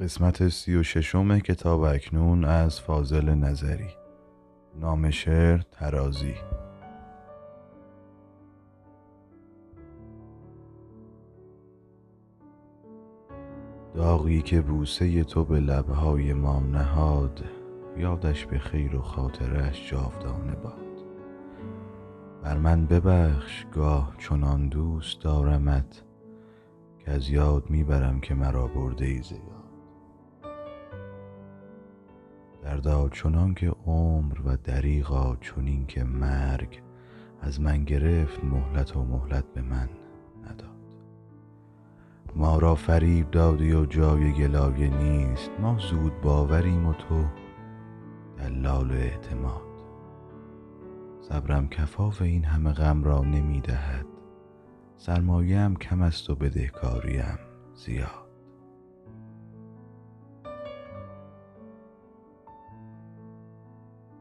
قسمت سی و ششم کتاب اکنون از فاضل نظری. نام شعر ترازی داغی که بوسه تو به لبهای ما نهاد یادش به خیر و خاطرش جاودانه باد. بر من ببخش گاه چنان دوست دارمت که از یاد می برم که مرا برده ای ز دردا چنان که عمر و دریغا چنین که مرگ از من گرفت مهلت و مهلت به من نداد. ما را فریب دادی و جای گلایه نیست ما زود باوریم و تو دلال اعتماد. صبرم کفاف این همه غم را نمی دهد سرمایه کم است و بدهکاریم زیاد.